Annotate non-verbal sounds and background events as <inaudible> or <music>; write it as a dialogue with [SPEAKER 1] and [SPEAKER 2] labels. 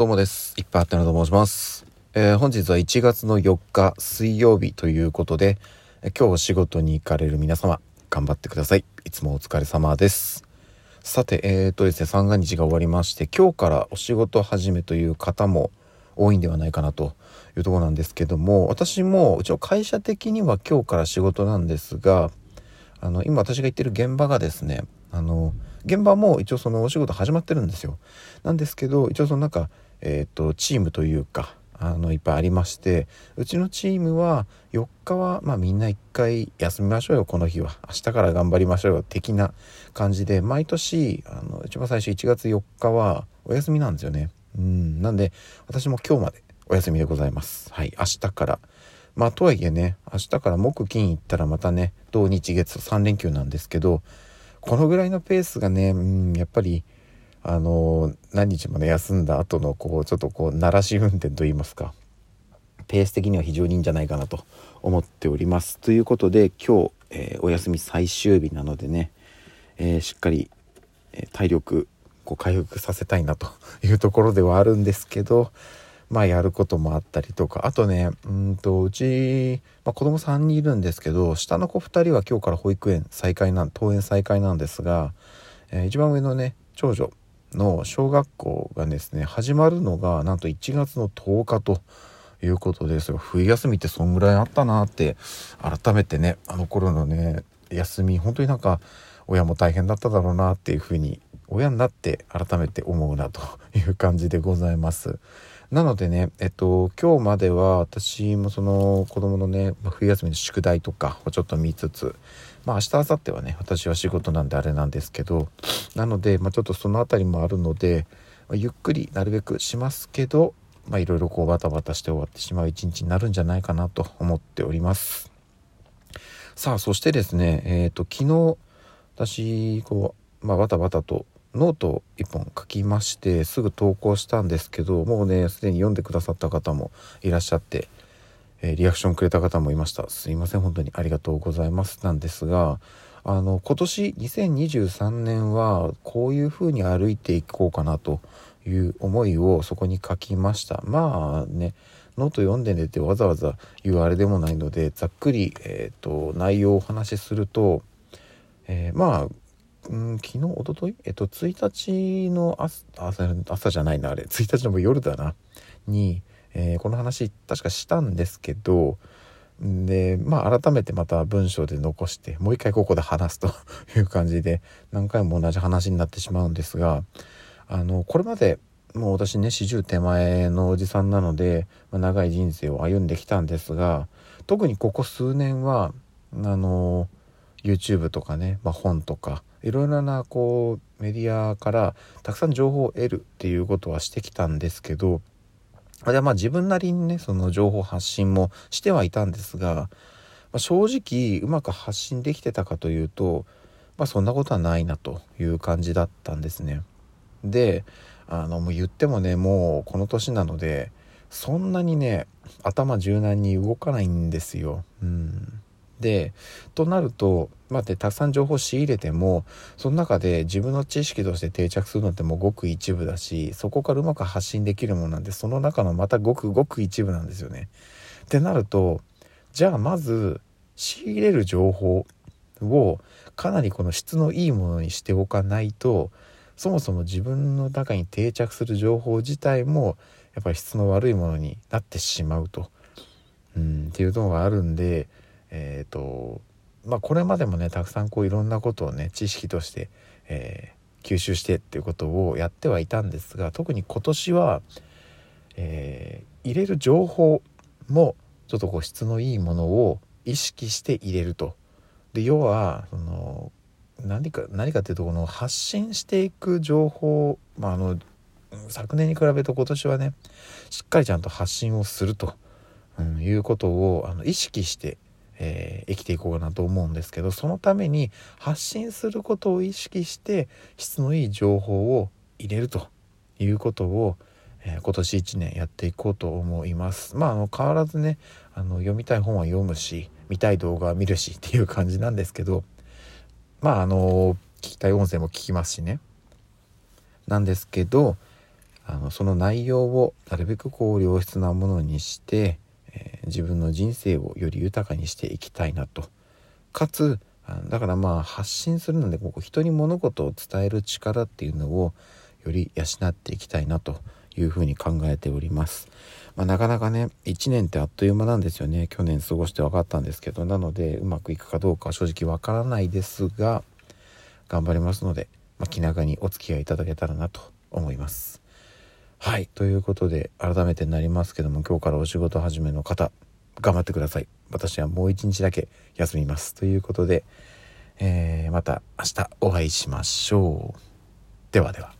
[SPEAKER 1] どうもです。いっぱいあったなと申します。えー、本日は1月の4日水曜日ということで、今日お仕事に行かれる皆様、頑張ってください。いつもお疲れ様です。さて、えーとですね、三が日が終わりまして、今日からお仕事始めという方も多いんではないかなというところなんですけども、私も、うちの会社的には今日から仕事なんですが、あの、今私が行ってる現場がですね、あの、現場も一応そのお仕事始まってるんですよ。なんですけど、一応そのなんか、え、ー、と、チームというか、あのいっぱいありましてうちのチームは4日はまあみんな1回休みましょうよこの日は。明日から頑張りましょうよ的な感じで毎年あの一番最初1月4日はお休みなんですよね。うん。なんで私も今日までお休みでございます。はい。明日から。まあとはいえね明日から木金行ったらまたね土日月と3連休なんですけどこのぐらいのペースがねうんやっぱりあの何日もね休んだ後のこうちょっとこう鳴らし運転といいますかペース的には非常にいいんじゃないかなと思っております。ということで今日、えー、お休み最終日なのでね、えー、しっかり、え体力こう回復させたいなと <laughs> いうところではあるんですけどまあやることもあったりとかあとねうんとうち、まあ、子供3人いるんですけど下の子2人は今日から保育園再開なん登園再開なんですが、えー、一番上のね長女の小学校がですね始まるのがなんと1月の10日ということでそれ冬休みってそんぐらいあったなって改めてねあの頃のね休み本当になんか親も大変だっただろうなっていうふうに親になって改めて思うなという感じでございます。なのでね、えっと、今日までは私もその子供のね、冬休みの宿題とかをちょっと見つつ、まあ明日、明後日はね、私は仕事なんであれなんですけど、なので、まあちょっとその辺りもあるので、ま、ゆっくりなるべくしますけど、まあいろいろこうバタバタして終わってしまう一日になるんじゃないかなと思っております。さあ、そしてですね、えっ、ー、と、昨日、私、こう、まあバタバタとノート1本書きましてすぐ投稿したんですけどもうねすでに読んでくださった方もいらっしゃって、えー、リアクションくれた方もいました。すいません本当にありがとうございます。なんですがあの今年2023年はこういう風に歩いていこうかなという思いをそこに書きました。まあねノート読んでねってわざわざ言うあれでもないのでざっくり、えーと、内容をお話しすると、えー、まあうん昨日おとといえっと1日の朝朝じゃないなあれ。1日の夜だな。に、えー、この話確かしたんですけどでまあ改めてまた文章で残してもう一回ここで話すと <laughs> いう感じで何回も同じ話になってしまうんですがあのこれまでもう私ね40手前のおじさんなので、まあ、長い人生を歩んできたんですが特にここ数年はあの YouTube とかね、まあ、本とかいろいろなこうメディアからたくさん情報を得るっていうことはしてきたんですけどあれはまあ自分なりにねその情報発信もしてはいたんですが、まあ、正直うまく発信できてたかというと、まあ、そんなことはないなという感じだったんですね。であのもう言ってもねもうこの年なのでそんなにね頭柔軟に動かないんですよ。うんでとなるとまあ、でたくさん情報を仕入れてもその中で自分の知識として定着するのってもうごく一部だしそこからうまく発信できるものなんでその中のまたごくごく一部なんですよね。ってなるとじゃあまず仕入れる情報をかなりこの質のいいものにしておかないとそもそも自分の中に定着する情報自体もやっぱり質の悪いものになってしまうと、うん、っていうのがあるんでえっ、ー、とまあこれまでもねたくさんこういろんなことをね知識として、えー、吸収してっていうことをやってはいたんですが特に今年は、えー、入れる情報もちょっとこう質のいいものを意識して入れると。で要はその何か何かっていうとこの発信していく情報、まあ、あの昨年に比べると今年はねしっかりちゃんと発信をすると、うん、いうことをあの意識してえー、生きていこうかなと思うんですけどそのために発信することを意識して質のいい情報を入れるということを、えー、今年1年やっていこうと思います。まあ、あの変わらずねあの読みたい本は読むし見たい動画は見るしっていう感じなんですけどまああの聞きたい音声も聞きますしね。なんですけどあのその内容をなるべくこう良質なものにして、自分の人生をより豊かにしていきたいなとかつだからまあ発信するのでここ人に物事を伝える力っていうのをより養っていきたいなというふうに考えております。まあ、なかなかね1年ってあっという間なんですよね去年過ごして分かったんですけどなのでうまくいくかどうか正直わからないですが頑張りますので、まあ、気長にお付き合いいただけたらなと思います。はい。ということで改めてになりますけども今日からお仕事始めの方頑張ってください。私はもう一日だけ休みます。ということで、えー、また明日お会いしましょう。ではでは。